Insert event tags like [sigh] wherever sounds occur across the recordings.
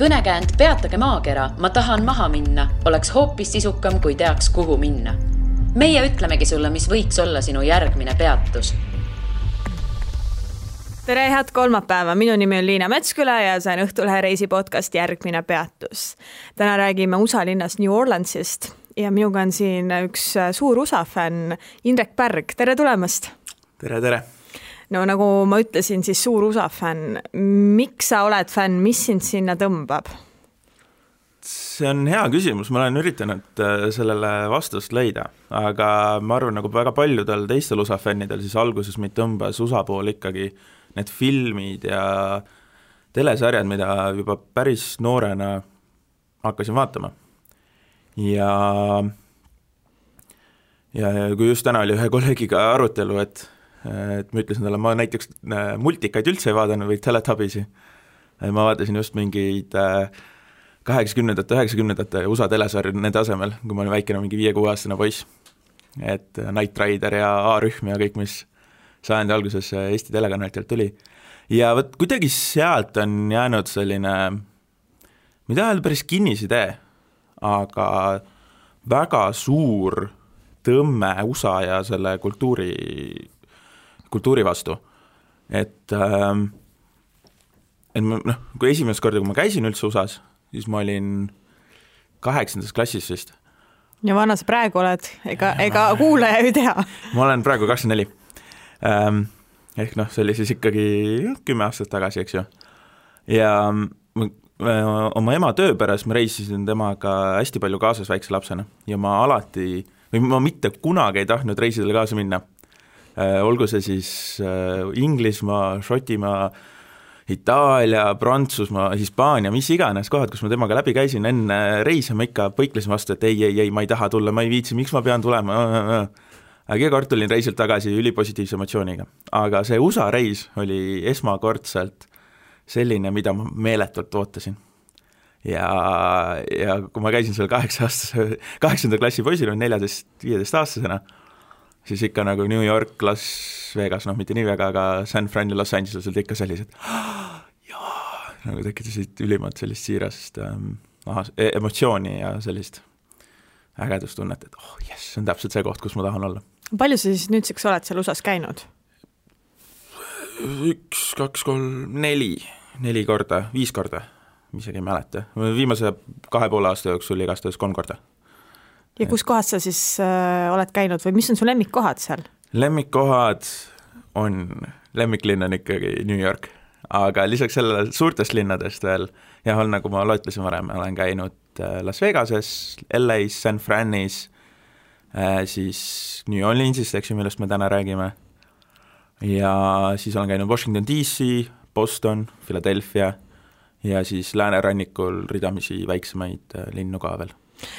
kõnekäänd Peatage maakera, ma tahan maha minna, oleks hoopis sisukam, kui teaks, kuhu minna. meie ütlemegi sulle, mis võiks olla sinu järgmine peatus tere, head kolmapäeva, minu nimi on Liina Metsküla ja see on Õhtulehe reisi podcast Järgmine peatus. täna räägime USA linnast New Orleansist ja minuga on siin üks suur USA fänn, Indrek Pärg, tere tulemast! tere, tere! No nagu ma ütlesin, siis suur USA fänn. miks sa oled fänn, mis sind sinna tõmbab? see on hea küsimus, ma olen üritanud äh, sellele vastust leida, aga ma arvan, nagu väga paljudel teistel USA fännidel, siis alguses mind tõmbas USA pool ikkagi need filmid ja telesarjad, mida juba päris noorena hakkasin vaatama. ja ja, ja kui just täna oli ühe kolleegiga arutelu, et et ma ütlesin talle, ma näiteks äh, multikaid üldse ei vaadanud või Teletubbiesi, ma vaatasin just mingeid äh, kaheksakümnendate, üheksakümnendate USA telesarju nende asemel, kui ma olin väikene, mingi viie-kuueaastane poiss. et äh, Knight Rider ja A-rühm ja kõik, mis sajandi alguses Eesti telekanalitelt tuli. ja vot kuidagi sealt on jäänud selline, ma ei taha öelda päris kinnisidee, aga väga suur tõmme USA ja selle kultuuri kultuuri vastu. et äh, et ma noh, kui esimest korda, kui ma käisin üldse USA-s, siis ma olin kaheksandas klassis vist. ja vana sa praegu oled, ega, ega kuulaja ei tea? [laughs] ma olen praegu kakskümmend neli. Ähm, ehk noh, see oli siis ikkagi kümme aastat tagasi, eks ju. ja ma, oma ema töö pärast ma reisisin temaga hästi palju kaasas väikse lapsena ja ma alati või ma mitte kunagi ei tahtnud reisidele kaasa minna olgu see siis äh, Inglismaa, Šotimaa, Itaalia, Prantsusmaa, Hispaania, mis iganes kohad, kus ma temaga läbi käisin, enne reise ma ikka põiklesin vastu, et ei, ei, ei, ma ei taha tulla, ma ei viitsi, miks ma pean tulema, aga iga kord tulin reisilt tagasi ülipositiivse emotsiooniga. aga see USA reis oli esmakordselt selline, mida ma meeletult ootasin. ja, ja kui ma käisin seal kaheksa-aastase, kaheksanda klassi poisina, neljateist, viieteistaastasena, siis ikka nagu New York, Las Vegas, noh mitte nii väga, aga San Fran ja Los Angeles olid ikka sellised jaa, nagu tekitasid ülimat sellist siirast ähm, aha, e-, emotsiooni ja sellist ägedustunnet, et oh jess, see on täpselt see koht, kus ma tahan olla. palju sa siis nüüdseks oled seal USA-s käinud? üks, kaks, kolm, neli, neli korda, viis korda, isegi ei mäleta, viimase kahe poole aasta jooksul igastahes kolm korda ja kus kohas sa siis äh, oled käinud või mis on su lemmikkohad seal? lemmikkohad on, lemmiklinn on ikkagi New York, aga lisaks sellele suurtest linnadest veel, jah, on nagu ma loetlesin varem, olen käinud äh, Las Vegases, LA-s, San Franis äh,, siis New Orleansist, eks ju, millest me täna räägime, ja siis olen käinud Washington DC, Boston, Philadelphia ja siis läänerannikul ridamisi väiksemaid äh, linnu ka veel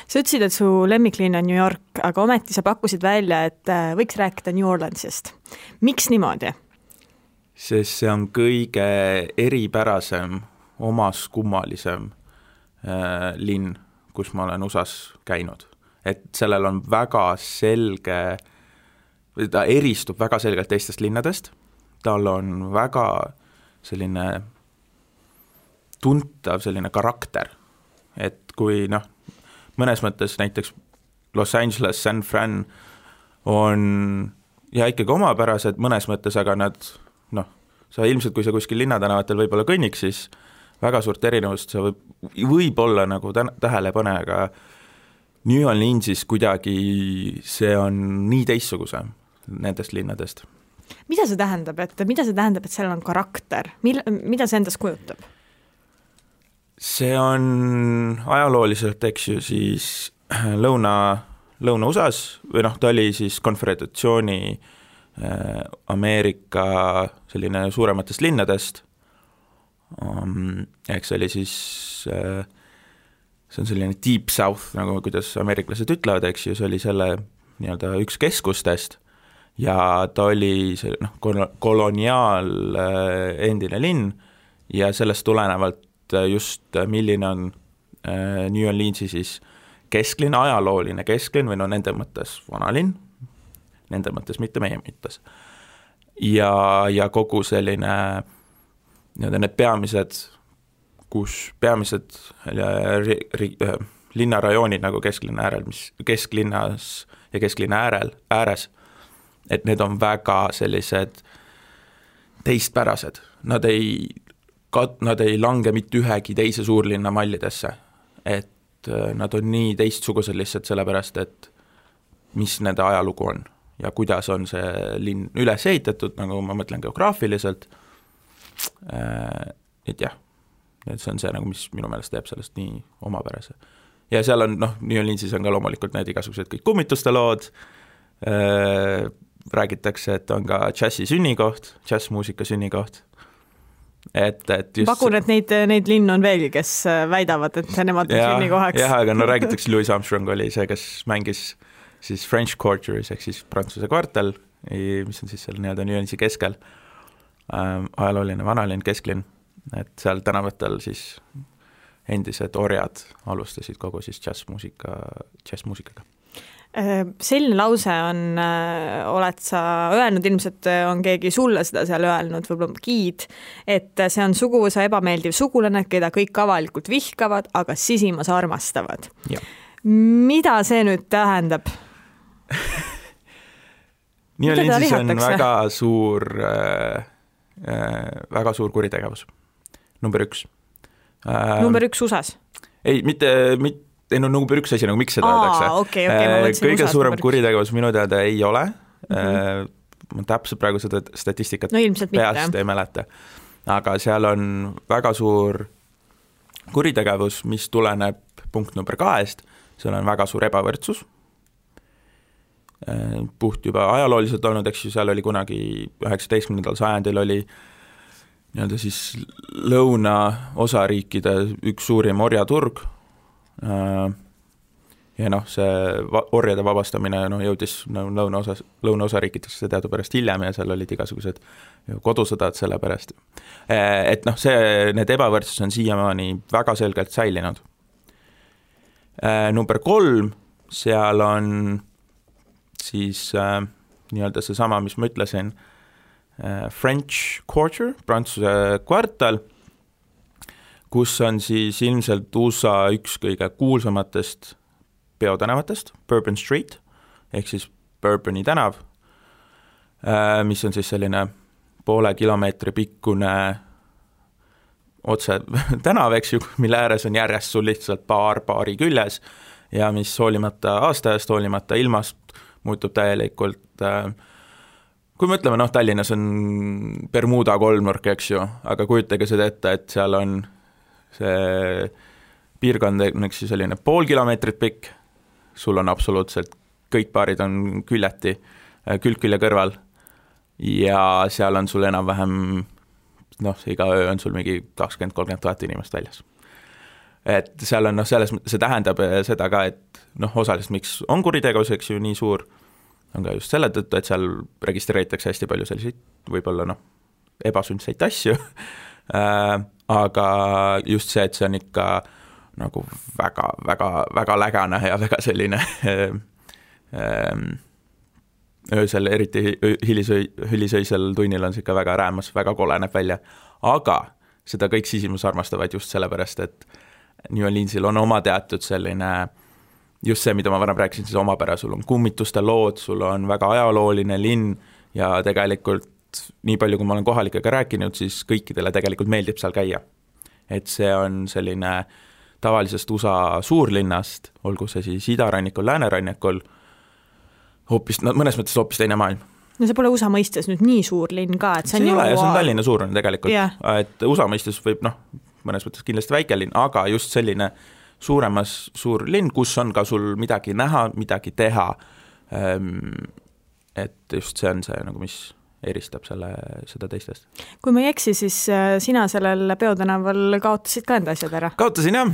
sa ütlesid, et su lemmiklinn on New York, aga ometi sa pakkusid välja, et äh, võiks rääkida New Orleansist. miks niimoodi? sest see on kõige eripärasem, omaskummalisem äh, linn, kus ma olen USA-s käinud. et sellel on väga selge, ta eristub väga selgelt teistest linnadest, tal on väga selline tuntav selline karakter, et kui noh, mõnes mõttes näiteks Los Angeles, San Fran on ja ikkagi omapärased mõnes mõttes, aga nad noh, sa ilmselt, kui sa kuskil linnatänavatel võib-olla kõnniks, siis väga suurt erinevust sa võib, võib-olla nagu tä-, tähele ei pane, aga New Orleansis kuidagi see on nii teistsugusem nendest linnadest. mida see tähendab, et mida see tähendab, et seal on karakter, mil-, mida see endast kujutab? See on ajalooliselt, eks ju, siis [clears throat] lõuna, Lõuna-USA-s või noh, ta oli siis konföderatsiooni äh, Ameerika selline suurematest linnadest. Um,, ehk see oli siis äh, see on selline deep south, nagu kuidas ameeriklased ütlevad, eks ju, see oli selle nii-öelda üks keskustest. Ja ta oli see noh, koloniaal äh, endine linn ja sellest tulenevalt et just äh, milline on äh, New Orleansi siis kesklinn, ajalooline kesklinn või no nende mõttes vanalinn, nende mõttes, mitte meie mõttes. ja, ja kogu selline nii-öelda need peamised kus peamised ri-, ri-, linnarajoonid nagu kesklinna äärel, mis kesklinnas ja kesklinna äärel, ääres, et need on väga sellised teistpärased, nad ei kat-, nad ei lange mitte ühegi teise suurlinna mallidesse. et äh, nad on nii teistsugused lihtsalt sellepärast, et mis nende ajalugu on ja kuidas on see linn üles ehitatud, nagu ma mõtlen geograafiliselt, äh, et jah, et see on see nagu, mis minu meelest teeb sellest nii omapärase. ja seal on noh, New Orleansis on ka loomulikult need igasugused kõik kummituste lood äh,, räägitakse, et on ka džässi sünnikoht, džässmuusika sünnikoht et, et just pakun, et neid, neid linnu on veel, kes äh, väidavad, et nemad on sünnikohaks. jah, aga no [laughs] räägitakse, Louis Armstrong oli see, kes mängis siis French Quarters ehk siis Prantsuse kvartal, mis on siis seal nii-öelda nüansi keskel ähm,, ajalooline vanalinn, kesklinn, et seal tänavatel siis endised orjad alustasid kogu siis džässmuusika, džässmuusikaga selline lause on, äh, oled sa öelnud, ilmselt äh, on keegi sulle seda seal öelnud, võib-olla giid, et see on suguvõsa ebameeldiv sugulane, keda kõik avalikult vihkavad, aga sisimas armastavad. mida see nüüd tähendab [laughs] New Orleansis on väga suur äh,, väga suur kuritegevus, number üks äh,. number üks USA-s? ei, mitte, mitte ei no number üks asi nagu, miks seda öeldakse. okay,. Okay, kõige suurem kuritegevus minu teada ei ole. Mm, -hmm. ma täpselt praegu seda statistikat no, peast ei mäleta, aga seal on väga suur kuritegevus, mis tuleneb punkt number kahest, seal on väga suur ebavõrdsus, äh, puht juba ajalooliselt olnud, eks ju, seal oli kunagi üheksateistkümnendal sajandil oli nii-öelda siis lõunaosariikide üks suurim orjaturg, ja noh, see va-, orjade vabastamine noh, jõudis no, lõunaosas, lõunaosariikidesse teadupärast hiljem ja seal olid igasugused kodusõdad selle pärast. Äh, et noh, see, need ebavõrdsus on siiamaani väga selgelt säilinud. Äh, number kolm, seal on siis äh, nii-öelda seesama, mis ma ütlesin äh,, French Quarter, Prantsuse kvartal kus on siis ilmselt USA üks kõige kuulsamatest peotänavatest, Bourbon Street, ehk siis Bourboni tänav, äh, mis on siis selline poole kilomeetri pikkune otse [laughs] tänav, eks ju, mille ääres on järjest sul lihtsalt baar baari küljes ja mis hoolimata aastaajast, hoolimata ilmast, muutub täielikult äh, kui me ütleme, noh, Tallinnas on Bermuda kolmnurk, eks ju, aga kujutage seda ette, et seal on see piirkond on üks selline pool kilomeetrit pikk, sul on absoluutselt, kõik baarid on küljeti, äh, külg külje kõrval ja seal on sul enam-vähem noh, iga öö on sul mingi kakskümmend, kolmkümmend tuhat inimest väljas. et seal on noh, selles, see tähendab äh, seda ka, et noh, osaliselt miks on kuritegevus, eks ju, nii suur, on ka just selle tõttu, et seal registreeritakse hästi palju selliseid võib-olla noh, ebasündseid asju [laughs] äh, aga just see, et see on ikka nagu väga, väga, väga lägane ja väga selline ähm, öösel, eriti hilisöi-, hilisöisel tunnil on see ikka väga räämas, väga kole näeb välja. aga seda kõik sisimas armastavad just sellepärast, et New Orleansil on oma teatud selline just see, mida ma varem rääkisin, siis omapära, sul on kummituste lood, sul on väga ajalooline linn ja tegelikult nii palju, kui ma olen kohalikega rääkinud, siis kõikidele tegelikult meeldib seal käia. et see on selline tavalisest USA suurlinnast, olgu see siis idarannikul, läänerannikul, hoopis, no mõnes mõttes hoopis teine maailm no see pole USA mõistes nüüd nii suur linn ka, et see on see ju ei ole, see on Tallinna suurune tegelikult yeah., et USA mõistes võib noh, mõnes mõttes kindlasti väike linn, aga just selline suuremas suur linn, kus on ka sul midagi näha, midagi teha, ehm, et just see on see nagu, mis eristab selle, seda teistest. kui ma ei eksi, siis äh, sina sellel peotänaval kaotasid ka enda asjad ära? kaotasin jah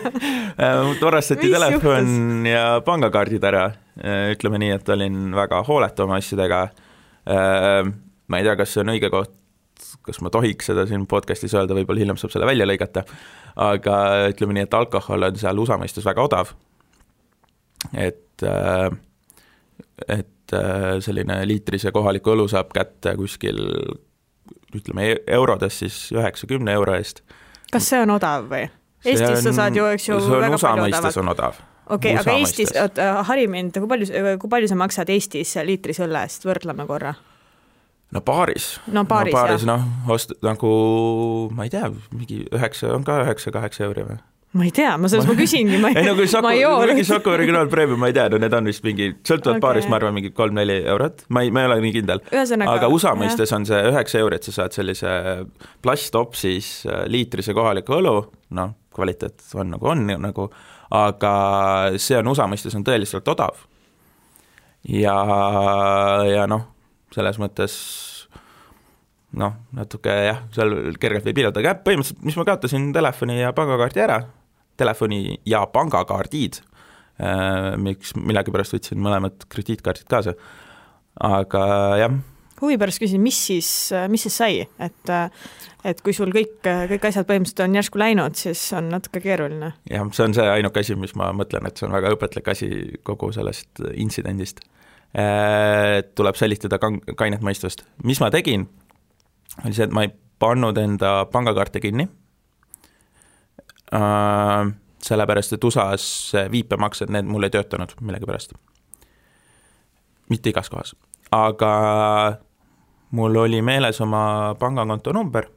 [laughs] varastati telefon juhtus? ja pangakaardid ära. Äh, ütleme nii, et olin väga hooletu oma asjadega. Äh, ma ei tea, kas see on õige koht, kas ma tohiks seda siin podcast'is öelda, võib-olla hiljem saab selle välja lõigata, aga ütleme nii, et alkohol on seal USA mõistes väga odav. et, et et äh, selline liitrise kohaliku õlu saab kätte kuskil ütleme, e-, eurodes siis üheksa-kümne euro eest, kas see on odav või? Eestis sa saad ju, eks ju, väga USA palju mõistes odavat. on odav. okei okay,, aga USA Eestis, mõistes. oota, hari mind, kui palju, kui palju sa maksad Eestis liitris õlle eest, võrdleme korra. no baaris. no baaris, no, baaris jah. noh, ost-, nagu ma ei tea, mingi üheksa, on ka üheksa-kaheksa euri või? Ma ei tea, ma selles ma küsingi, ma [laughs] ei no kui Saku, ei mingi Saku originaalpreemium, ma ei tea, no need on vist mingi, sõltuvalt okay. baarist, ma arvan, mingi kolm-neli eurot, ma ei, ma ei ole nii kindel. aga USA mõistes on see üheksa eurot, sa saad sellise plastopsis äh, liitrise kohaliku õlu, noh, kvaliteet on nagu on nagu, aga see on USA mõistes on tõeliselt odav. ja, ja noh, selles mõttes noh, natuke jah, seal kergelt võib piirata, aga põhimõtteliselt, mis ma kaotasin telefoni ja pangakaardi ära, telefoni ja pangakaardid, miks millegipärast võtsin mõlemad krediitkaardid kaasa, aga jah huvi pärast küsin, mis siis, mis siis sai, et et kui sul kõik, kõik asjad põhimõtteliselt on järsku läinud, siis on natuke keeruline. jah, see on see ainuke asi, mis ma mõtlen, et see on väga õpetlik asi kogu sellest intsidendist. tuleb säilitada kang-, kainet mõistust. mis ma tegin, oli see, et ma ei pannud enda pangakaarte kinni, sellepärast et USA-s viipemaksed, need mul ei töötanud millegipärast. mitte igas kohas, aga mul oli meeles oma pangakonto number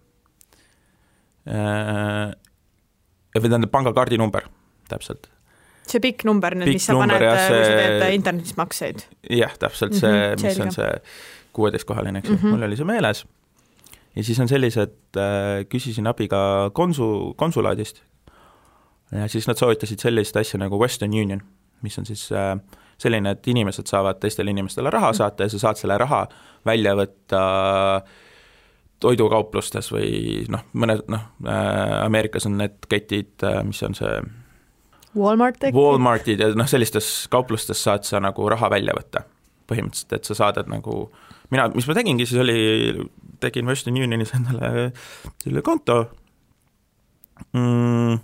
või tähendab, pangakaardi number, täpselt. see pikk number nüüd, mis sa paned, jah, kui sa teed internetis makseid? jah, täpselt see mm, -hmm, mis selge. on see kuueteistkohaline, eks ju mm. -hmm. mul oli see meeles. ja siis on sellised äh,, küsisin abi ka konsu, konsulaadist ja siis nad soovitasid sellist asja nagu Western Union, mis on siis äh, selline, et inimesed saavad teistele inimestele raha saata ja sa saad selle raha välja võtta toidukauplustes või noh, mõned noh äh,, Ameerikas on need ketid äh,, mis on see Walmart äkki? Walmartid ja noh, sellistes kauplustes saad sa nagu raha välja võtta. Põhimõtteliselt, et sa saadad nagu, mina, mis ma tegingi, siis oli, tegin Western Unionis endale selle konto. Mm,,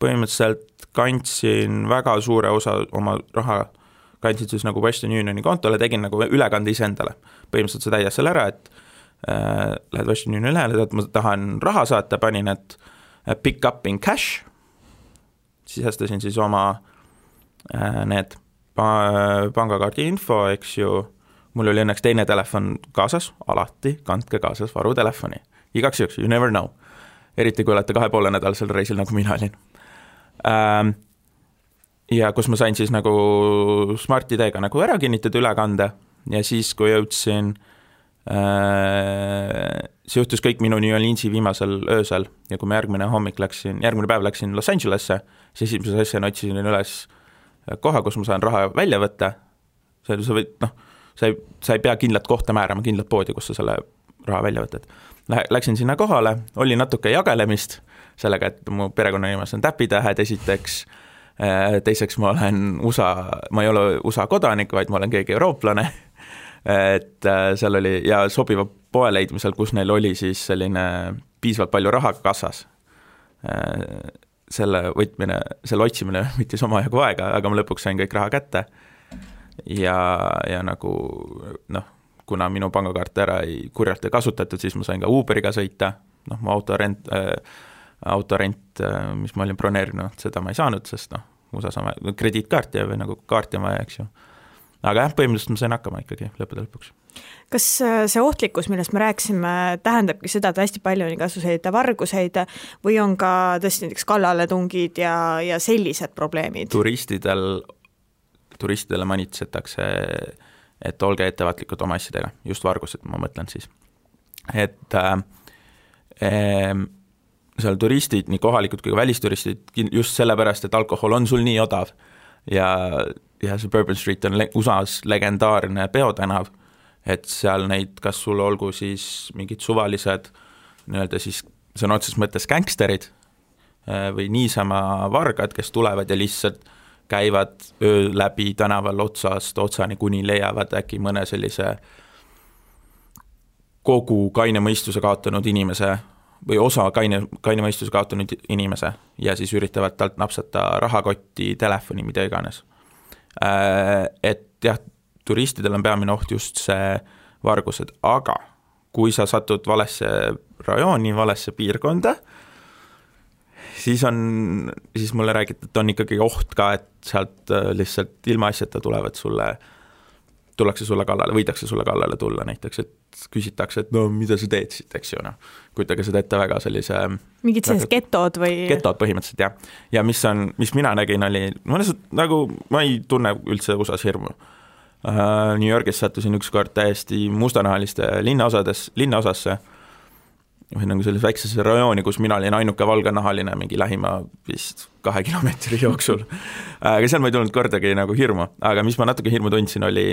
põhimõtteliselt kandsin väga suure osa oma raha, kandsin siis nagu Western Unioni kontole, tegin nagu ülekande iseendale. põhimõtteliselt sa täidad selle ära, et äh, lähed Western Unioni lehele, et ma tahan raha saata, panin, et äh, pick up in cash, sisestasin siis oma äh, need pa-, pangakaardi info, eks ju, mul oli õnneks teine telefon kaasas, alati kandke kaasas varutelefoni, igaks juhuks, you never know. eriti kui olete kahe poole nädalasel reisil, nagu mina olin ähm,. ja kus ma sain siis nagu Smart-ID-ga nagu ära kinnitada ülekande ja siis, kui jõudsin äh, see juhtus kõik minu New Orleansi viimasel öösel ja kui ma järgmine hommik läksin, järgmine päev läksin Los Angelesse, siis esimese asjana otsisin üles koha, kus ma saan raha välja võtta, sa, sa võid, noh, sa ei, sa ei pea kindlat kohta määrama, kindlat poodi, kus sa selle raha välja võtad. Läksin sinna kohale, oli natuke jagelemist sellega, et mu perekonnanimes on täpitähed esiteks, teiseks ma olen USA, ma ei ole USA kodanik, vaid ma olen keegi eurooplane, et seal oli ja sobiva poe leidmisel, kus neil oli siis selline piisavalt palju raha kassas. selle võtmine, selle otsimine [laughs] võttis omajagu aega, aga ma lõpuks sain kõik raha kätte. ja, ja nagu noh, kuna minu pangakaart ära ei, kurjalt ei kasutatud, siis ma sain ka Uberiga sõita, noh, mu autorent äh,, autorent, mis ma olin broneerinud, seda ma ei saanud, sest noh, USA-s on vaja krediitkaarti või nagu kaarti on vaja, eks ju. aga jah, põhimõtteliselt ma sain hakkama ikkagi lõppude lõpuks kas see ohtlikkus, millest me rääkisime, tähendabki seda, et hästi palju on igasuguseid varguseid või on ka tõesti näiteks kallaletungid ja, ja sellised probleemid? turistidel, turistidele manitsetakse, et olge ettevaatlikud oma asjadega, just vargused, ma mõtlen siis. et äh, äh, seal turistid, nii kohalikud kui ka välisturistid, just sellepärast, et alkohol on sul nii odav. Ja, ja see Bourbon Street on USA-s legendaarne peotänav, et seal neid, kas sul olgu siis mingid suvalised nii-öelda siis sõna otseses mõttes gängsterid või niisama vargad, kes tulevad ja lihtsalt käivad öö läbi tänaval otsast otsani, kuni leiavad äkki mõne sellise kogu kaine mõistuse kaotanud inimese või osa kaine, kaine mõistuse kaotanud inimese ja siis üritavad talt napsata rahakotti, telefoni, mida iganes. Et jah, turistidel on peamine oht just see vargused, aga kui sa satud valesse rajooni, valesse piirkonda, siis on, siis mulle räägiti, et on ikkagi oht ka, et sealt äh, lihtsalt ilmaasjata tulevad sulle, tullakse sulle kallale, võidakse sulle kallale tulla näiteks, et küsitakse, et no mida sa teed siit, eks ju, noh. kujutage seda ette väga sellise mingid sellised getod või? getod põhimõtteliselt jah, ja mis on, mis mina nägin, oli mõnes mõttes nagu ma ei tunne üldse USA-s hirmu uh,. New Yorgis sattusin ükskord täiesti mustanahaliste linnaosades, linnaosasse või nagu selles väiksesse rajooni, kus mina olin ainuke valgenahaline mingi lähima vist kahe kilomeetri jooksul. aga seal ma ei tundnud kordagi nagu hirmu, aga mis ma natuke hirmu tundsin, oli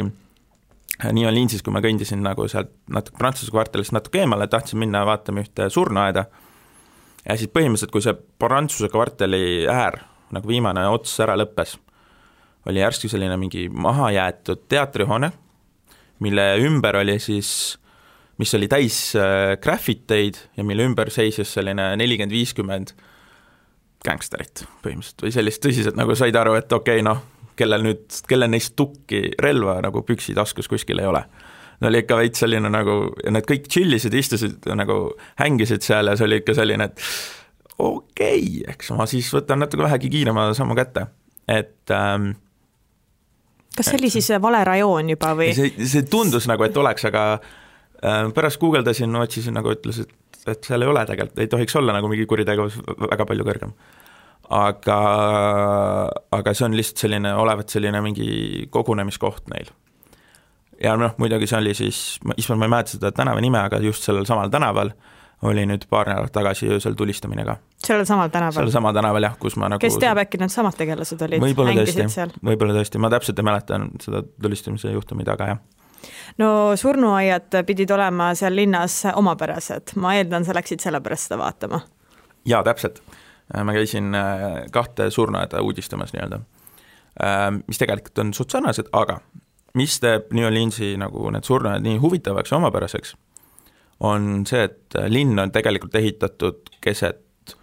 New Orleansis, kui ma kõndisin nagu sealt natuke Prantsuse kvartalist natuke eemale, tahtsin minna vaatama ühte surnuaeda, ja siis põhimõtteliselt, kui see Prantsuse kvartali äär, nagu viimane ots ära lõppes, oli järsku selline mingi mahajäetud teatrihoone, mille ümber oli siis mis oli täis äh, graffiteid ja mille ümber seisis selline nelikümmend, viiskümmend gängsterit põhimõtteliselt või sellist tõsiselt, nagu said aru, et okei okay,, noh, kellel nüüd, kellel neist tukki relva nagu püksitaskus kuskil ei ole. no oli ikka veits selline nagu, ja need kõik tšillisid, istusid nagu, hängisid seal ja see oli ikka selline, et okei okay,, eks ma siis võtan natuke vähegi kiirema sammu kätte, et ähm, kas see oli siis vale rajoon juba või? see, see tundus nagu, et oleks, aga Äh, pärast guugeldasin, otsisin nagu ütles, et, et seal ei ole tegelikult, ei tohiks olla nagu mingi kuritegevus väga palju kõrgem. Aga, aga see on lihtsalt selline, olevat selline mingi kogunemiskoht neil. ja noh, muidugi see oli siis, issand, ma ei mäleta seda tänava nime, aga just sellel samal tänaval oli nüüd paar nädalat tagasi öösel tulistamine ka. sellel samal tänaval? sellel samal tänaval jah, kus ma nagu kes teab, äkki need samad tegelased olid, mängisid seal? võib-olla tõesti, ma täpselt ei mäleta seda tulistamise juhtumit, aga jah no surnuaiad pidid olema seal linnas omapärased, ma eeldan, sa läksid sellepärast seda vaatama? jaa, täpselt. Ma käisin äh, kahte surnuaeda uudistamas nii-öelda, äh, mis tegelikult on suht sarnased, aga mis teeb New Orleansi nagu need surnuaiad nii huvitavaks ja omapäraseks, on see, et linn on tegelikult ehitatud keset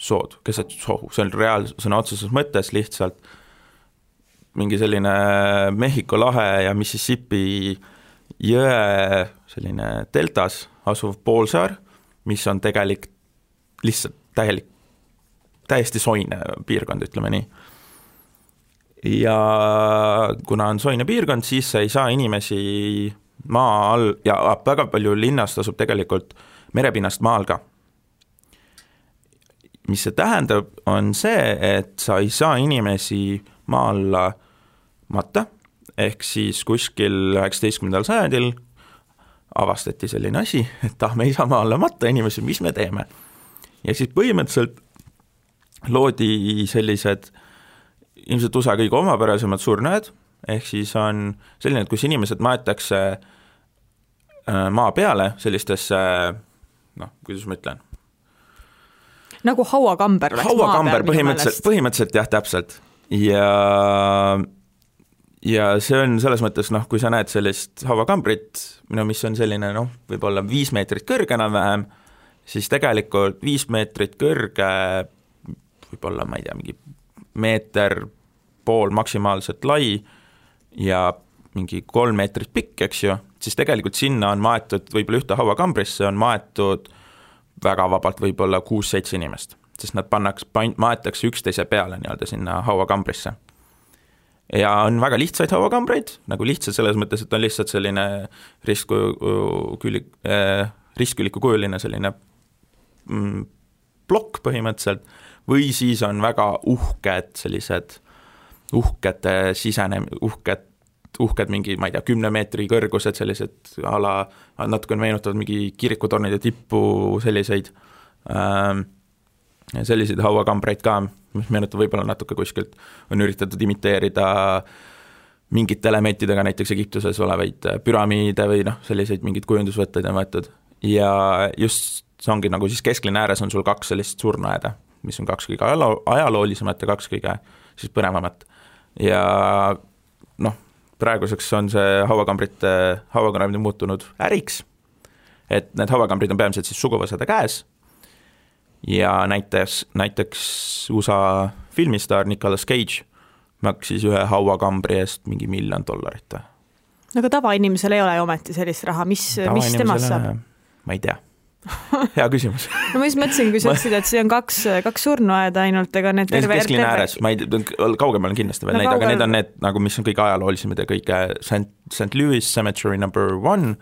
sood, keset sohu, see on reaal-, sõna otseses mõttes lihtsalt mingi selline Mehhiko lahe ja Mississippi jõe selline deltas asuv poolsaar, mis on tegelik, lihtsalt täielik, täiesti soine piirkond, ütleme nii. ja kuna on soine piirkond, siis sa ei saa inimesi maa all ja väga palju linnast asub tegelikult merepinnast maa all ka. mis see tähendab, on see, et sa ei saa inimesi maa alla matta ehk siis kuskil üheksateistkümnendal sajandil avastati selline asi, et ah, me ei saa maa alla matta inimesi, mis me teeme. ja siis põhimõtteliselt loodi sellised ilmselt USA kõige omapärasemad surnuaiad, ehk siis on selline, et kus inimesed maetakse äh, maa peale sellistesse noh, kuidas ma ütlen, nagu hauakamber läks hauakamber põhimõtteliselt, põhimõtteliselt jah, täpselt. ja ja see on selles mõttes noh, kui sa näed sellist hauakambrit, no mis on selline noh, võib-olla viis meetrit kõrge enam-vähem, siis tegelikult viis meetrit kõrge, võib-olla ma ei tea, mingi meeter pool maksimaalselt lai ja mingi kolm meetrit pikk, eks ju, siis tegelikult sinna on maetud, võib-olla ühte hauakambrisse on maetud väga vabalt võib-olla kuus-seitse inimest, sest nad pannakse, maetakse üksteise peale nii-öelda sinna hauakambrisse. Ja on väga lihtsaid hauakambreid, nagu lihtsad selles mõttes, et on lihtsalt selline ristküli- äh,, ristkülikukujuline selline mm, plokk põhimõtteliselt, või siis on väga uhked sellised uhkete sisene, uhked, uhked mingi, ma ei tea, kümne meetri kõrgused, sellised a la, natukene meenutavad mingi kirikutornide tippu selliseid ähm,, selliseid hauakambreid ka, mis meenutab võib-olla natuke kuskilt, on üritatud imiteerida mingite elementidega näiteks Egiptuses olevaid püramiide või noh, selliseid mingeid kujundusvõtteid on võetud. Ja just see ongi nagu siis kesklinna ääres on sul kaks sellist surnuaeda, mis on kaks kõige ajaloo, ajaloolisemat ja kaks kõige siis põnevamat. ja noh, praeguseks on see hauakambrite, hauakambrid muutunud äriks, et need hauakambrid on peamiselt siis suguvõsade käes ja näiteks, näiteks USA filmistaar Nicolas Cage maksis ühe hauakambri eest mingi miljon dollarit või? no aga tavainimesel ei ole ju ometi sellist raha, mis, mis temast saab? ma ei tea. [laughs] hea küsimus. No ma just mõtlesin, kui sa ütlesid, et siin on kaks, kaks surnuaeda ainult, ega need terve kesklinna ääres, ma ei tea, kaugemal on kindlasti veel no, neid, aga need on need nagu, mis on kõige ajaloolisemad ja kõige St, St Louis Cemetery number one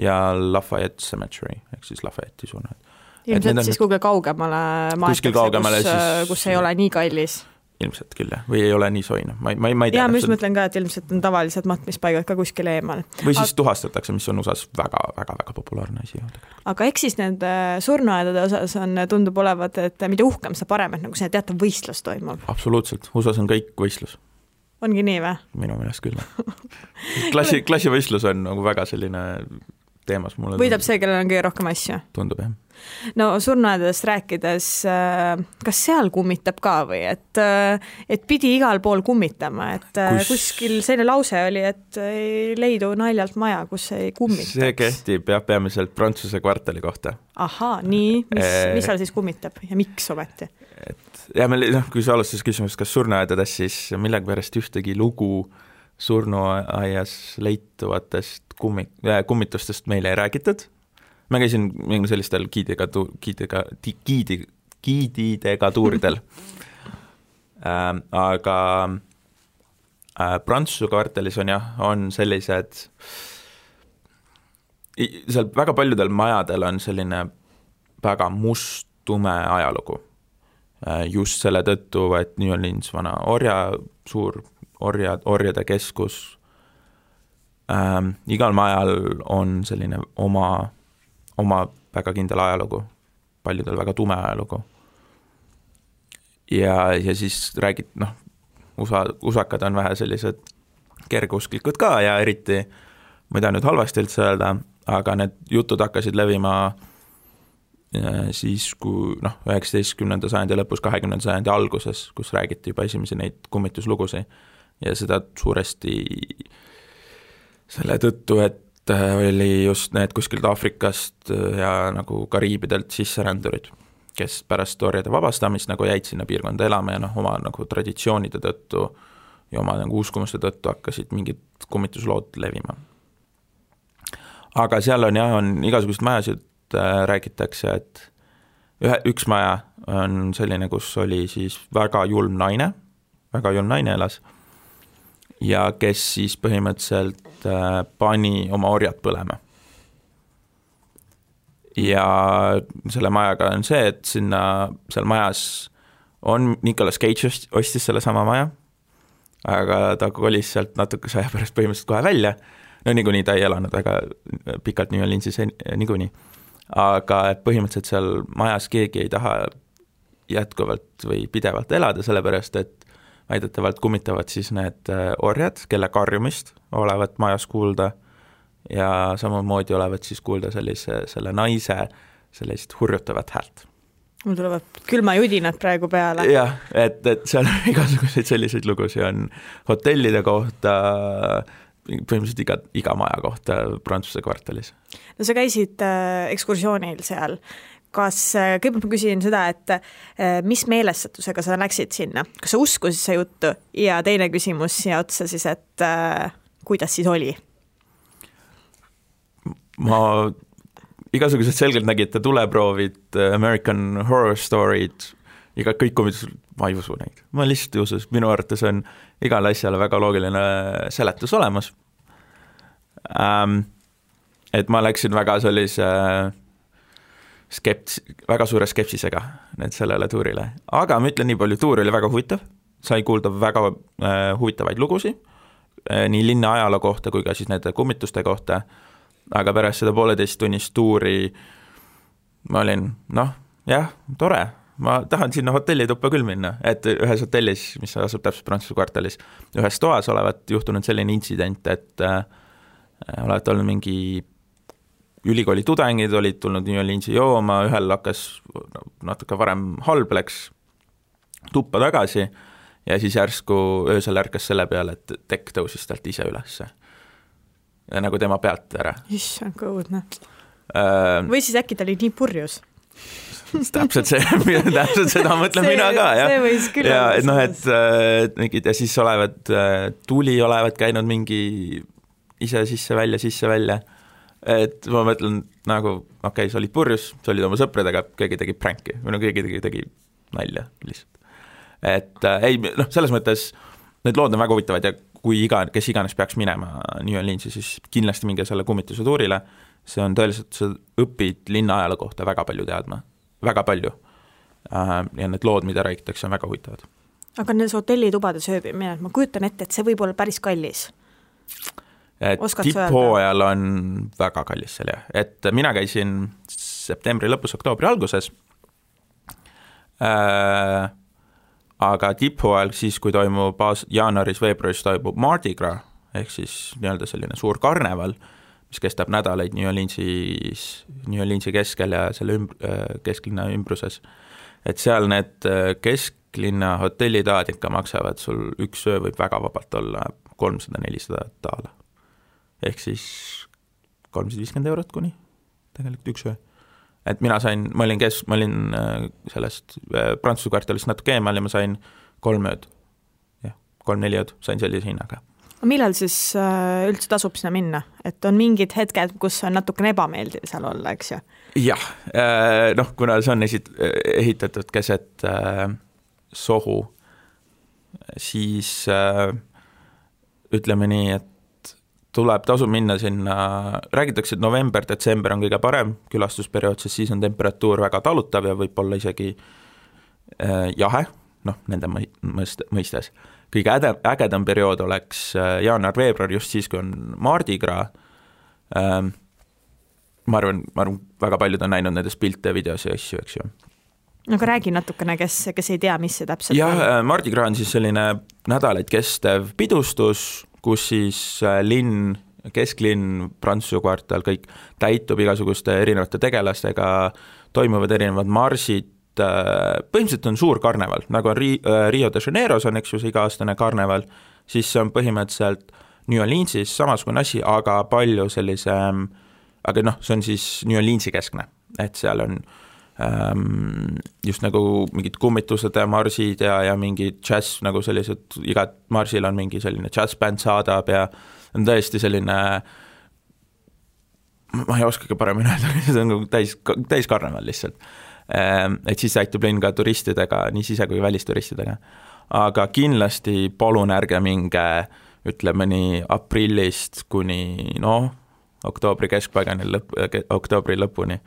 ja Lafayette Cemetery ehk siis Lafayette'i surnuaed. ilmselt siis kuhugi kaugemale maetakse, kus, kus ei ole nii kallis ilmselt küll jah, või ei ole nii soine, ma ei, ma ei, ma ei tea. jaa, ma just mõtlen ka, et ilmselt on tavalised matmispaigad ka kuskil eemal. või siis aga... tuhastatakse, mis on USA-s väga, väga, väga populaarne asi ju tegelikult. aga eks siis nende surnuaedade osas on, tundub olevat, et mida uhkem, seda parem, et nagu see teatav võistlus toimub. absoluutselt, USA-s on kõik võistlus. ongi nii või? minu meelest küll [laughs] klassi, klassivõistlus on nagu väga selline teemas mulle võidab see, kellel on kõige rohkem asju? tundub jah. No surnuaedadest rääkides, äh, kas seal kummitab ka või et, äh, et pidi igal pool kummitama, et äh, kus... kuskil selline lause oli, et ei leidu naljalt maja, kus ei kummitaks? see kehtib jah, peamiselt Prantsuse kvartali kohta. ahaa, nii, mis mis seal siis kummitab ja miks ometi? et ja meil noh, kui sa alustasid küsimust, kas surnuaedades, siis millegipärast ühtegi lugu surnuaias leituvatest kummi- kummitustest meile ei räägitud, ma käisin mingi sellistel giidiga, giidiga, giidi, giididega tuuridel [laughs] äh,, aga äh, Prantsuse kvartalis on jah, on sellised, seal väga paljudel majadel on selline väga must, tume ajalugu äh,. just selle tõttu, et New Orleans, vana orja, suur orjad, orjade keskus ähm,, igal majal on selline oma, oma väga kindel ajalugu, paljudel väga tume ajalugu. ja, ja siis räägid, noh, USA, usakad on vähe sellised kergeusklikud ka ja eriti, ma ei taha nüüd halvasti üldse öelda, aga need jutud hakkasid levima äh, siis, kui noh, üheksateistkümnenda sajandi lõpus, kahekümnenda sajandi alguses, kus räägiti juba esimesi neid kummituslugusid ja seda suuresti selle tõttu, et oli just need kuskilt Aafrikast äh, ja nagu Kariibidelt sisserändurid, kes pärast orjade vabastamist nagu jäid sinna piirkonda elama ja noh, oma nagu traditsioonide tõttu ja oma nagu uskumuste tõttu hakkasid mingid kummituslood levima. aga seal on jah, on igasuguseid majasid äh,, räägitakse, et ühe, üks maja on selline, kus oli siis väga julm naine, väga julm naine elas ja kes siis põhimõtteliselt äh, pani oma orjad põlema. ja selle majaga on see, et sinna, seal majas on, Nicolas Cage ostis sellesama maja, aga ta kolis sealt natukese aja pärast põhimõtteliselt kohe välja, no niikuinii ta ei elanud väga pikalt New Orleansis niikuinii, aga et põhimõtteliselt seal majas keegi ei taha jätkuvalt või pidevalt elada, sellepärast et väidetavalt kummitavad siis need äh, orjad, kelle karjumist olevat majas kuulda ja samamoodi olevat siis kuulda sellise, selle naise sellist hurjutavat häält. mul tulevad külmajudinad praegu peale. jah, et, et seal on [laughs] igasuguseid selliseid lugusid on hotellide kohta, põhimõtteliselt iga, iga maja kohta Prantsuse kvartalis. no sa käisid äh, ekskursioonil seal kas, äh, kõigepealt ma küsin seda, et äh, mis meelestatusega sa läksid sinna, kas sa uskusid seda juttu ja teine küsimus siia otsa siis, et äh, kuidas siis oli? ma, igasugused selgeltnägijate tuleproovid, American Horror Story'd, iga, kõik komedid, ma ei usu neid, ma lihtsalt ei usu, sest minu arvates on igale asjale väga loogiline seletus olemas ähm,. et ma läksin väga sellise äh, skept-, väga suure skepsisega nüüd sellele tuurile, aga ma ütlen nii palju, tuur oli väga huvitav, sai kuulda väga äh, huvitavaid lugusid äh,, nii linna ajaloo kohta kui ka siis nende kummituste kohta, aga pärast seda pooleteisttunnist tuuri ma olin noh, jah, tore, ma tahan sinna hotellituppa küll minna, et ühes hotellis, mis asub täpselt Prantsuse kvartalis, ühes toas olevat juhtunud selline intsident, et äh, olevat olnud mingi ülikooli tudengid olid tulnud New Orleansi jooma, ühel hakkas natuke varem halb, läks tuppa tagasi ja siis järsku öösel ärkas selle peale, et tekk tõusis talt ise ülesse. ja nagu tema pealt ära. issand, kui õudne äh,. või siis äkki ta oli nii purjus täpselt see, [laughs] täpselt seda mõtlen see, mina ka, jah. see võis küll ja et noh, et mingid ja siis olevat, äh, tuli olevat käinud mingi ise sisse-välja, sisse-välja et ma mõtlen nagu, okei okay,, sa olid purjus, sa olid oma sõpradega, keegi tegi pranki või no keegi tegi, tegi nalja lihtsalt. et äh, ei, noh, selles mõttes need lood on väga huvitavad ja kui iga, kes iganes peaks minema New Orleansi, siis kindlasti minge selle kummituse tuurile, see on tõeliselt, sa õpid linna ajaloo kohta väga palju teadma, väga palju. Äh, ja need lood, mida räägitakse, on väga huvitavad. aga nendes hotellitubades ööbimine, ma kujutan ette, et see võib olla päris kallis tipphooajal on väga kallis seal jah, et mina käisin septembri lõpus, oktoobri alguses. Äh,, aga tipphooajal, siis kui toimub aas-, jaanuaris-veebruaris toimub Mardi Gras, ehk siis nii-öelda selline suur karneval, mis kestab nädalaid New Orleansis, New Orleansi keskel ja selle ümb-, äh, kesklinna ümbruses. et seal need äh, kesklinna hotellitoad ikka maksavad sul, üks öö võib väga vabalt olla kolmsada, nelisada daala ehk siis kolmsada viiskümmend eurot kuni tegelikult üks öö. et mina sain, ma olin kes-, ma olin äh, sellest äh, Prantsuse kvartalist natuke eemal ja ma sain kolm ööd. jah, kolm-neli ööd sain sellise hinnaga. millal siis äh, üldse tasub sinna minna, et on mingid hetked, kus on natukene ebameeldiv seal olla, eks ju? jah, noh, kuna see on esit-, ehitatud keset sohu, siis ütleme nii, et tuleb, tasub minna sinna, räägitakse, et november-detsember on kõige parem külastusperiood, sest siis on temperatuur väga talutav ja võib-olla isegi äh, jahe, noh, nende mõist-, mõistes. kõige äge, ägedam periood oleks äh, jaanuar-veebruar, just siis, kui on Mardi Gras ähm,, ma arvan, ma arvan, väga paljud on näinud nendest pilte, videosi ja asju, eks ju no aga räägi natukene, kes, kes ei tea, mis see täpselt jah, on? Äh, Mardi Gras on siis selline nädalaid kestev pidustus, kus siis äh, linn, kesklinn, Prantsuse kvartal, kõik täitub igasuguste erinevate tegelastega, toimuvad erinevad marsid, äh, põhimõtteliselt on suur karneval, nagu on Ri-, äh, Rio de Janeiros on, eks ju, see iga-aastane karneval, siis see on põhimõtteliselt New Orleansis samasugune asi, aga palju sellisem, aga noh, see on siis New Orleansi keskne, et seal on äh, ähm, just nagu mingid kummitused ja marsid ja, ja mingi džäss nagu sellised, igat marsil on mingi selline džässbänd saadab ja on tõesti selline ma ei oskagi paremini [laughs] öelda, see on nagu täis, täis karneval lihtsalt. Et siis täitub linn ka turistidega, nii sise- kui välisturistidega. aga kindlasti palun ärge minge ütleme nii aprillist kuni noh, oktoobri keskpaigani lõpp, oktoobri lõpuni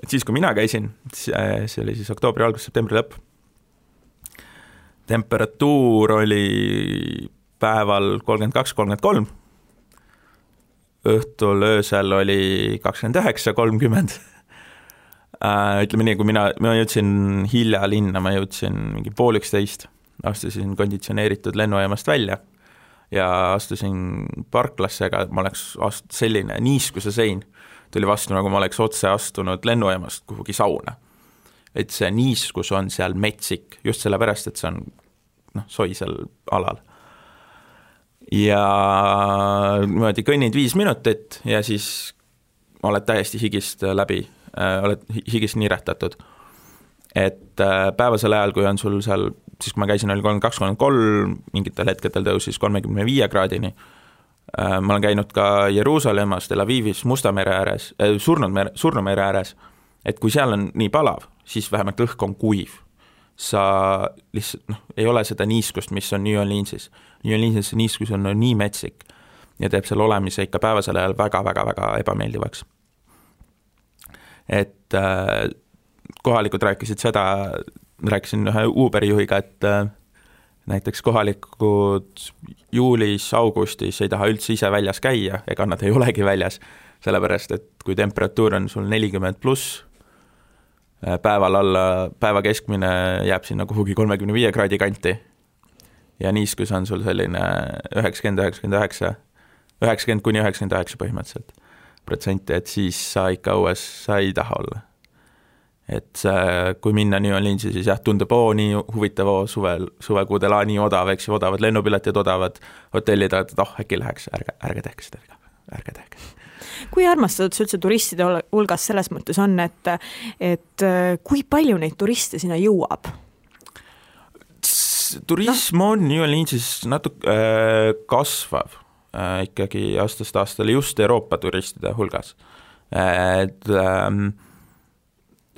et siis, kui mina käisin, see oli siis oktoobri algus, septembri lõpp, temperatuur oli päeval kolmkümmend kaks, kolmkümmend kolm, õhtul öösel oli kakskümmend üheksa, kolmkümmend. Äh, ütleme nii, kui mina, ma jõudsin hilja linna, ma jõudsin mingi pool üksteist, astusin konditsioneeritud lennujaamast välja ja astusin parklasse, aga ma oleks ast-, selline niiskuse sein tuli vastu, nagu ma oleks otse astunud lennujaamast kuhugi sauna. et see niiskus on seal metsik, just sellepärast, et see on noh, soisel alal. ja niimoodi kõnnid viis minutit ja siis oled täiesti higist läbi äh,, oled higist niiretatud. et äh, päevasel ajal, kui on sul seal, siis kui ma käisin, oli kolmkümmend kaks, kolmkümmend kolm, mingitel hetkedel tõusis kolmekümne viie kraadini ma olen käinud ka Jeruusalemmas, Tel Avivis, Musta mere ääres äh,, surnud mere, Surnumere ääres, et kui seal on nii palav, siis vähemalt õhk on kuiv. sa lihtsalt noh, ei ole seda niiskust, mis on New Orleansis. New Orleansis see niiskus on no, nii metsik ja teeb seal olemise ikka päevasel ajal väga-väga-väga ebameeldivaks. et äh, kohalikud rääkisid seda, rääkisin ühe Uberi juhiga, et äh, näiteks kohalikud juulis-augustis ei taha üldse ise väljas käia, ega nad ei olegi väljas, sellepärast et kui temperatuur on sul nelikümmend pluss, äh, päeval alla, päeva keskmine jääb sinna kuhugi kolmekümne viie kraadi kanti ja niiskus on sul selline üheksakümmend, üheksakümmend üheksa, üheksakümmend kuni üheksakümmend üheksa põhimõtteliselt protsenti, et siis sa ikka õues, sa ei taha olla et kui minna New Orleansi, siis jah, tundub, oo, nii huvitav, oo, suvel, suvekuudel, aa, nii odav, eks ju, odavad lennupiletid, odavad hotellid, et oh, äkki läheks, ärge, ärge tehke seda, ärge tehke. kui armastatud see üldse turistide hulgas selles mõttes on, et, et kui palju neid turiste sinna jõuab? turism no. on New Orleansis natuke äh, kasvav, äh, ikkagi aastast aastale just Euroopa turistide hulgas. et ähm,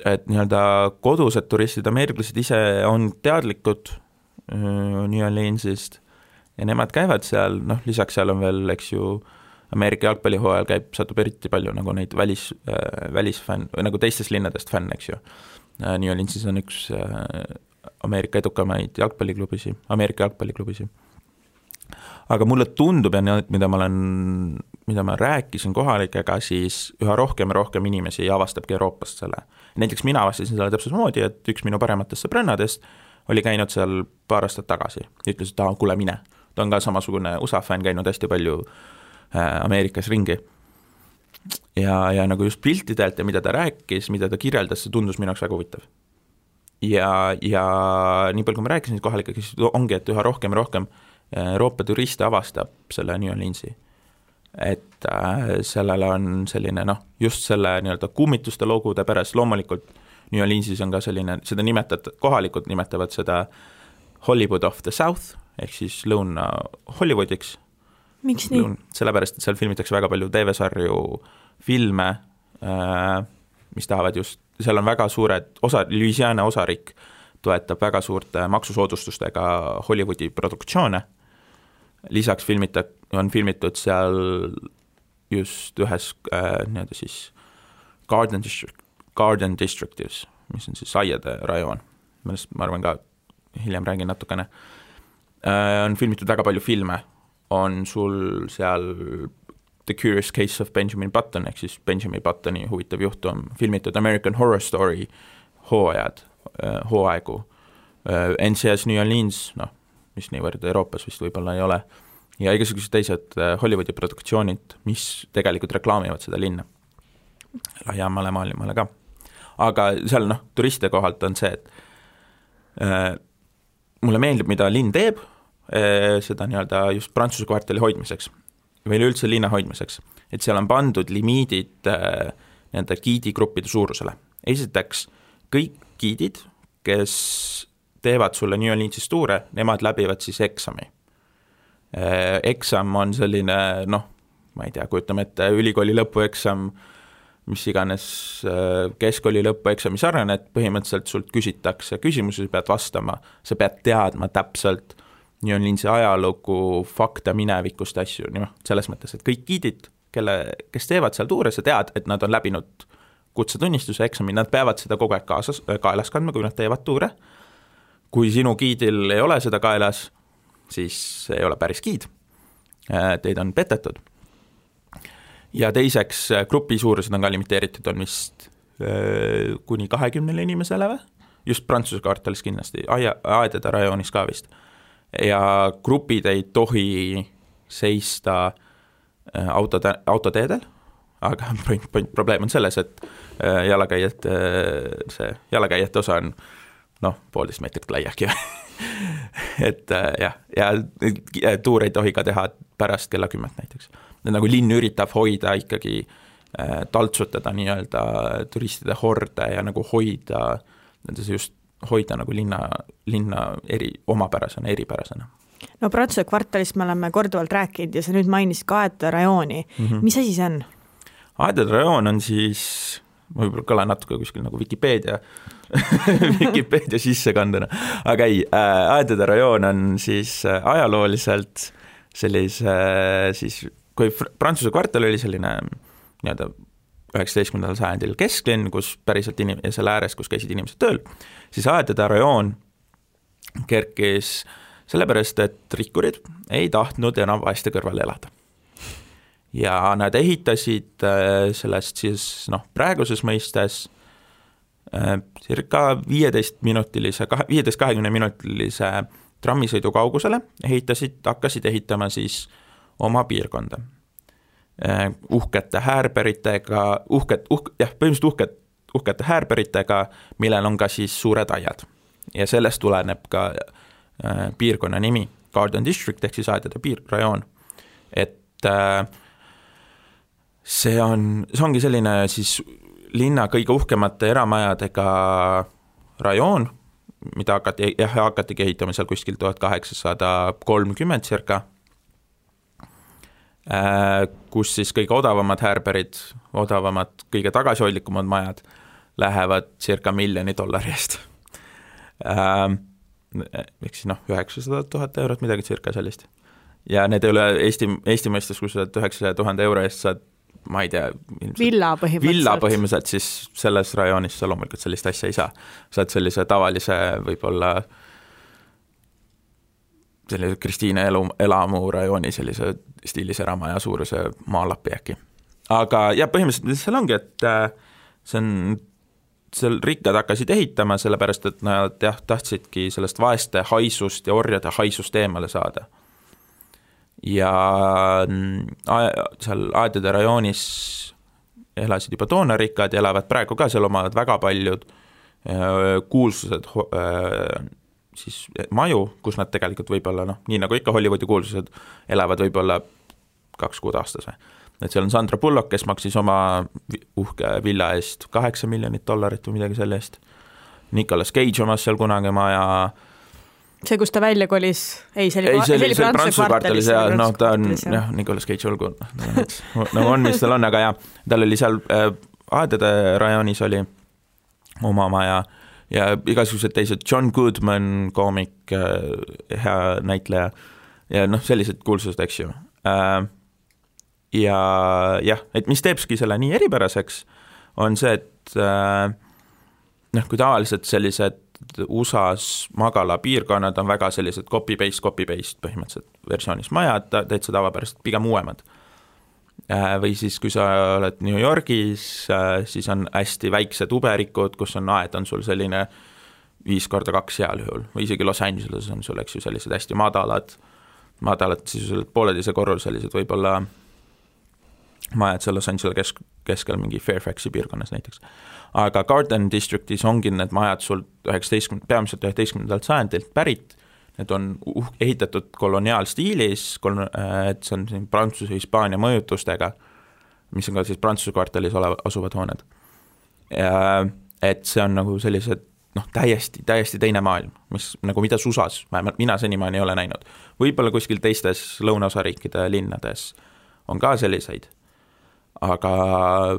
et nii-öelda kodused turistid, ameeriklased ise on teadlikud äh, New Orleansist ja nemad käivad seal, noh lisaks seal on veel, eks ju, Ameerika jalgpallihooajal käib, satub eriti palju nagu neid välis äh,, välisfänn, või nagu teistest linnadest fänne, eks ju äh,. New Orleansis on üks äh, Ameerika edukamaid jalgpalliklubisid, Ameerika jalgpalliklubisid. aga mulle tundub ja mida ma olen, mida ma rääkisin kohalikega, siis üha rohkem ja rohkem inimesi avastabki Euroopast selle. Näiteks mina avastasin selle täpselt samamoodi, et üks minu parematest sõbrannadest oli käinud seal paar aastat tagasi, ütles, et aa, kuule, mine. ta on ka samasugune USA fänn, käinud hästi palju äh, Ameerikas ringi ja, ja nagu just piltidelt ja mida ta rääkis, mida ta kirjeldas, see tundus minu jaoks väga huvitav ja, ja nii palju, kui ma rääkisin kohalikega, siis ongi, et üha rohkem ja rohkem äh, Euroopa turiste avastab selle New Orleansi. Et äh, sellel on selline noh, just selle nii-öelda kummituste logude pärast, loomulikult New Orleansis on ka selline, seda nimetat-, kohalikud nimetavad seda Hollywood of the South, ehk siis Lõuna Hollywoodiks. miks nii? sellepärast, et seal filmitakse väga palju TV-sarju, filme äh,, mis tahavad just seal on väga suured, osa, Louisiana osariik toetab väga suurte maksusoodustustega Hollywoodi produktsioone, lisaks filmita-, on filmitud seal just ühes äh, nii-öelda siis Garden District, Garden Districtis, mis on siis aiade rajoon, millest ma arvan ka hiljem räägin natukene. Äh,, on filmitud väga palju filme, on sul seal The Curious Case of Benjamin Button ehk siis Benjamin Buttoni huvitav juhtum, filmitud American Horror Story hooajad, äh, hooaegu, äh, NCS New Orleans, noh, mis niivõrd Euroopas vist võib-olla ei ole, ja igasugused teised äh, Hollywoodi produktsioonid, mis tegelikult reklaamivad seda linna laiemale maailmale ka. aga seal noh, turistide kohalt on see, et äh, mulle meeldib, mida linn teeb äh,, seda nii-öelda just Prantsuse kvartali hoidmiseks või üleüldse linna hoidmiseks, et seal on pandud limiidid äh, nii-öelda giidigruppide suurusele. esiteks, kõik giidid, kes teevad sulle New Orleansis tuure, nemad läbivad siis eksami. Eksam on selline noh, ma ei tea, kujutame ette, ülikooli lõpueksam, mis iganes äh, keskkooli lõpueksami sarnane, et põhimõtteliselt sult küsitakse küsimusi, sa pead vastama, sa pead teadma täpselt New Orleansi ajalugu, fakte minevikust, asju, noh, selles mõttes, et kõik giidid, kelle, kes teevad seal tuure, sa tead, et nad on läbinud kutsetunnistuse eksami, nad peavad seda kogu aeg kaasas, kaelas kandma, kui nad teevad tuure. kui sinu giidil ei ole seda kaelas, siis ei ole päris giid. Teid on petetud. ja teiseks, grupi suurused on ka limiteeritud, on vist äh, kuni kahekümnele inimesele või? just Prantsuse kvartalis kindlasti, aia, aedade rajoonis ka vist ja grupid ei tohi seista äh, autode, autoteedel, aga [laughs] probleem on selles, et äh, jalakäijate, äh, see jalakäijate osa on noh, poolteist meetrit lai äkki [laughs] [laughs] et jah, ja, tuure ei tohi ka teha pärast kella kümmet näiteks. nagu linn üritab hoida ikkagi taltsutada nii-öelda turistide horde ja nagu hoida nendes just hoida nagu linna, linna eri, omapärasena, eripärasena no Prantsuse kvartalist me oleme korduvalt rääkinud ja sa nüüd mainisid ka Aedade rajooni mm, -hmm. mis asi see on? Aedade rajoon on siis, ma võib-olla kõlan natuke kuskil nagu Vikipeedia [laughs] Vikipeedia sissekandena, aga ei äh,, Aedade rajoon on siis äh, ajalooliselt sellise äh, siis, kui Prantsuse kvartal oli selline nii-öelda üheksateistkümnendal sajandil kesklinn, kus päriselt inim-, ja selle ääres, kus käisid inimesed tööl, siis Aedade rajoon kerkis sellepärast, et rikkurid ei tahtnud enam vaeste kõrval elada. Ja nad ehitasid äh, sellest siis noh, praeguses mõistes äh, circa viieteistminutilise, kahe, viieteist, kahekümne minutilise trammisõidu kaugusele ehitasid, hakkasid ehitama siis oma piirkonda Äh, uhkete häärberitega, uhked, uhk-, jah, põhimõtteliselt uhked, uhkete häärberitega, millel on ka siis suured aiad. ja sellest tuleneb ka piirkonna nimi, Garden District ehk siis aedade piirrajoon. et äh, see on, see ongi selline siis linna kõige uhkemate eramajadega rajoon, mida hakati, jah, hakatigi ehitama seal kuskil tuhat kaheksasada kolmkümmend circa äh, kus siis kõige odavamad häärberid, odavamad, kõige tagasihoidlikumad majad lähevad circa miljoni dollari eest äh,. ehk siis noh, üheksasada tuhat eurot, midagi circa sellist. ja need ei ole Eesti, Eesti mõistes, kui sa saad üheksasaja tuhande euro eest, saad ma ei tea, villa põhimõtteliselt. villa põhimõtteliselt, siis selles rajoonis sa loomulikult sellist asja ei saa. saad sellise tavalise võib-olla sellise Kristiine elu, elamu rajooni sellise stiilis eramaja suuruse maalapi äkki. aga jah, põhimõtteliselt mis seal ongi, et äh, see on, seal rikkad hakkasid ehitama, sellepärast et nad jah, tahtsidki sellest vaeste haisust ja orjade haisust eemale saada ja seal Aedade rajoonis elasid juba toona rikkad ja elavad praegu ka, seal omavad väga paljud äh, kuulsused äh, siis maju, kus nad tegelikult võib-olla noh, nii nagu ikka Hollywoodi kuulsused, elavad võib-olla kaks kuud aastas või. et seal on Sandra Bullock, kes maksis oma uhke villa eest kaheksa miljonit dollarit või midagi selle eest, Nicolas Cage omas seal kunagi maja, see, kus ta välja kolis, ei, see oli, ei, see oli, see oli Prantsuse kvartalis ja noh, ta on jah, Nicolas Cage olgu, nagu on, mis tal on, aga jah, tal oli seal äh, Aedade rajoonis oli oma maja ja igasugused teised, John Goodman, koomik äh,, hea näitleja. Ja noh, sellised kuulsused, eks ju. Äh,. ja jah, et mis teebki selle nii eripäraseks, on see, et äh, noh, kui tavaliselt sellised USA-s magalapiirkonnad on väga sellised copy-paste, copy-paste põhimõtteliselt versioonis majad, täitsa tavapäraselt, pigem uuemad. Äh, või siis, kui sa oled New Yorgis, äh, siis on hästi väiksed uberikud, kus on aed, on sul selline viis korda kaks heal juhul või isegi Los Angeleses on sul, eks ju, sellised hästi madalad, madalad sisuliselt pooleteise korruselised võib-olla majad seal Los Angelese kesk, keskel mingi Fairfaxi piirkonnas näiteks aga Garden Districtis ongi need majad sul üheksateistkümne, peamiselt üheteistkümnendalt sajandilt pärit, need on uh-, ehitatud koloniaalstiilis, kolon-, äh, et see on siin Prantsuse, Hispaania mõjutustega, mis on ka siis Prantsuse kvartalis olev, asuvad hooned. Et see on nagu sellised noh, täiesti, täiesti teine maailm, mis nagu mida USA-s, vähemalt mina senimaani ei ole näinud. võib-olla kuskil teistes lõunaosa riikide linnades on ka selliseid aga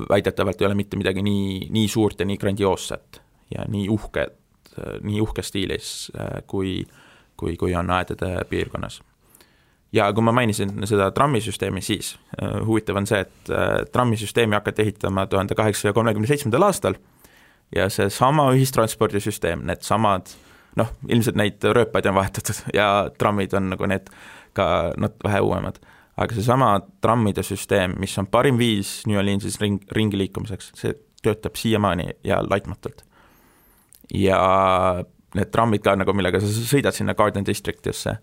väidetavalt ei ole mitte midagi nii, nii suurt ja nii grandioosset ja nii uhket, nii uhkes stiilis, äh, kui, kui, kui on aedade piirkonnas. ja kui ma mainisin seda trammisüsteemi, siis äh, huvitav on see, et äh, trammisüsteemi hakati ehitama tuhande kaheksasaja kolmekümne seitsmendal aastal ja seesama ühistranspordisüsteem, needsamad noh, ilmselt neid rööpaid on vahetatud [laughs] ja trammid on nagu need ka nat-, vähe uuemad aga seesama trammide süsteem, mis on parim viis New Orleansis ring, ringi liikumiseks, see töötab siiamaani ja laitmatult. ja need trammid ka nagu, millega sa sõidad sinna Garden Districtisse,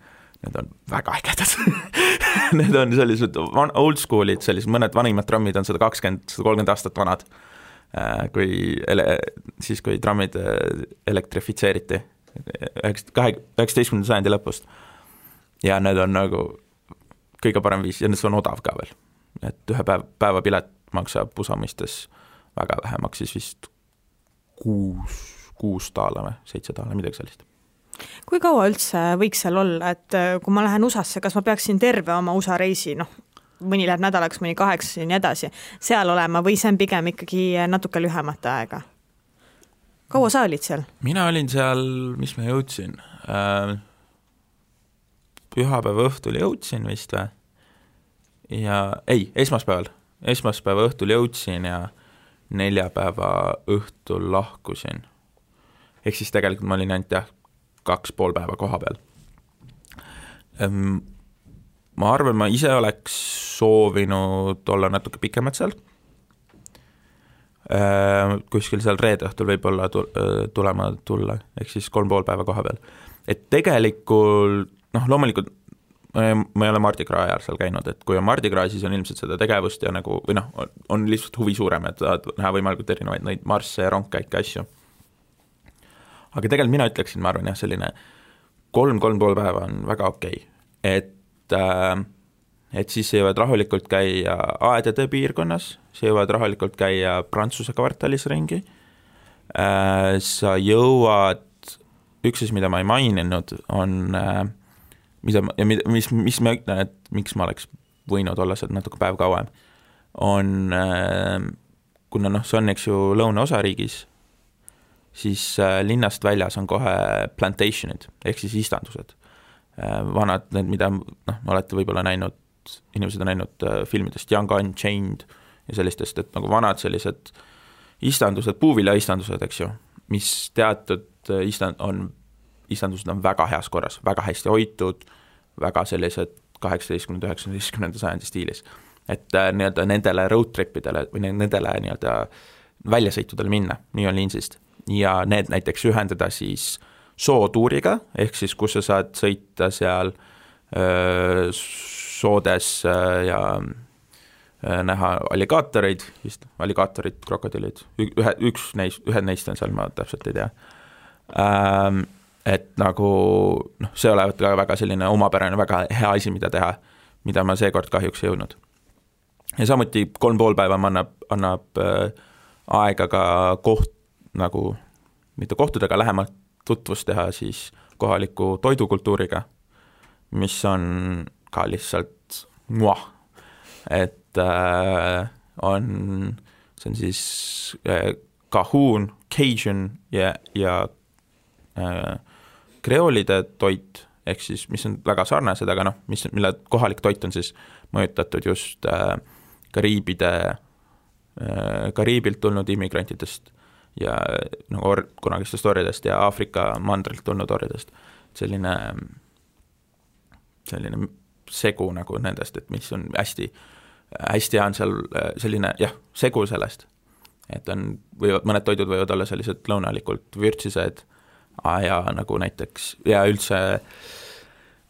need on väga ägedad [laughs] Need on sellised old school'id, sellised mõned vanimad trammid on sada kakskümmend, sada kolmkümmend aastat vanad, äh, kui ele-, siis, kui trammid äh, elektrifitseeriti, üheksa, kahe, üheksateistkümnenda sajandi lõpust. ja need on nagu kõige parem viis ja see on odav ka veel. et ühe päev, päevapilet maksab USA mõistes väga vähe, maksis vist kuus, kuus daala või seitse daala, midagi sellist kui kaua üldse võiks seal olla, et äh, kui ma lähen USA-sse, kas ma peaksin terve oma USA reisi, noh, mõni läheb nädalaks, mõni kaheks ja nii edasi, seal olema või see on pigem ikkagi natuke lühemat aega? kaua sa olid seal? mina olin seal, mis ma jõudsin äh,, pühapäeva õhtul jõudsin vist või, ja ei, esmaspäeval, esmaspäeva õhtul jõudsin ja neljapäeva õhtul lahkusin. ehk siis tegelikult ma olin ainult jah, kaks pool päeva koha peal. Ehm, ma arvan, ma ise oleks soovinud olla natuke pikemalt seal, ehm, kuskil seal reede õhtul võib-olla tulema tulla, ehk siis kolm pool päeva koha peal. et tegelikult noh, loomulikult ma ei ole Mardi Gras ajal seal käinud, et kui on Mardi Gras, siis on ilmselt seda tegevust ja nagu või noh, on lihtsalt huvi suurem, et tahad näha võimalikult erinevaid neid marsse ja rongkäike, asju. aga tegelikult mina ütleksin, ma arvan jah, selline kolm, kolm pool päeva on väga okei okay., et äh, et siis sa jõuad rahulikult käia aedade piirkonnas, sa jõuad rahulikult käia Prantsuse kvartalis ringi äh,, sa jõuad, üks asi, mida ma ei maininud, on äh, mida ma, ja mida, mis, mis ma ütlen, et miks ma oleks võinud olla seal natuke päev kauem, on äh, kuna noh, see on, eks ju, lõunaosariigis, siis äh, linnast väljas on kohe plantation'id ehk siis istandused äh,. vanad, need, mida noh, olete võib-olla näinud, inimesed on näinud äh, filmidest Young Unchained ja sellistest, et nagu vanad sellised istandused, puuviljaistandused, eks ju, mis teatud istand-, on, istandused on väga heas korras, väga hästi hoitud, väga sellised kaheksateistkümnenda, üheksateistkümnenda sajandi stiilis. Et äh, nii-öelda nendele road trip idele või nendele nii-öelda väljasõitudele minna New Orleansist ja need näiteks ühendada siis sootuuriga, ehk siis kus sa saad sõita seal öö, soodes öö, ja öö, näha alligaatoreid, vist alligaatorid, krokodillid, ühe, üks neist, ühed neist on seal, ma täpselt ei tea. Ähm,. Et nagu noh, see olevat ka väga selline omapärane, väga hea asi, mida teha, mida ma seekord kahjuks ei jõudnud. Ja samuti kolm pool päeva annab, annab äh, aega ka koht, nagu mitte kohtadega lähemalt tutvust teha siis kohaliku toidukultuuriga, mis on ka lihtsalt muah, et äh, on, see on siis äh, kahuun, cajun ja, ja äh, kreoolide toit, ehk siis mis on väga sarnased, aga noh, mis, mille kohalik toit on siis mõjutatud just äh, Kariibide, äh, Kariibilt tulnud immigrantidest ja nagu or-, kunagistest oridest ja Aafrika mandrilt tulnud oridest. selline, selline segu nagu nendest, et mis on hästi, hästi hea on seal äh, selline jah, segu sellest. et on, võivad, mõned toidud võivad olla sellised lõunalikult vürtsised ja nagu näiteks ja üldse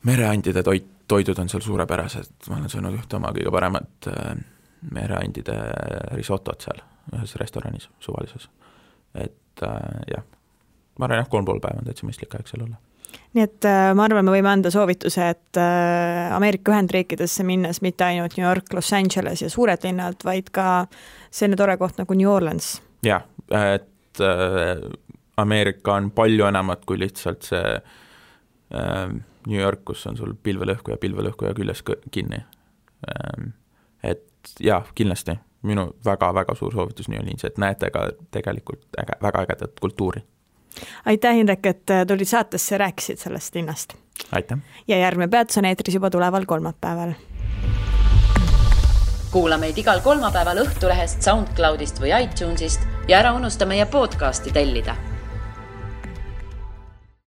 mereandide toit, toidud on seal suurepärased, ma olen söönud ühte oma kõige paremat äh, mereandide risotot seal ühes restoranis suvalises. et äh, jah, ma arvan jah, kolm pool päeva on täitsa mõistlik aeg seal olla nii et äh, ma arvan, me võime anda soovituse, et Ameerika Ühendriikidesse minnes mitte ainult New York, Los Angeles ja suured linnad, vaid ka selline tore koht nagu New Orleans. jah, et Ameerika on palju enamat kui lihtsalt see äh, New York, kus on sul pilvelõhkuja, pilvelõhkuja küljes kinni ähm,. et jaa, kindlasti, minu väga-väga suur soovitus New Orleans, et näete ka tegelikult äge, väga ägedat kultuuri. aitäh, Indrek, et äh, tulid saatesse ja rääkisid sellest linnast. aitäh! ja järgmine peatus on eetris juba tuleval kolmapäeval. kuula meid igal kolmapäeval Õhtulehest, SoundCloudist või iTunesist ja ära unusta meie podcasti tellida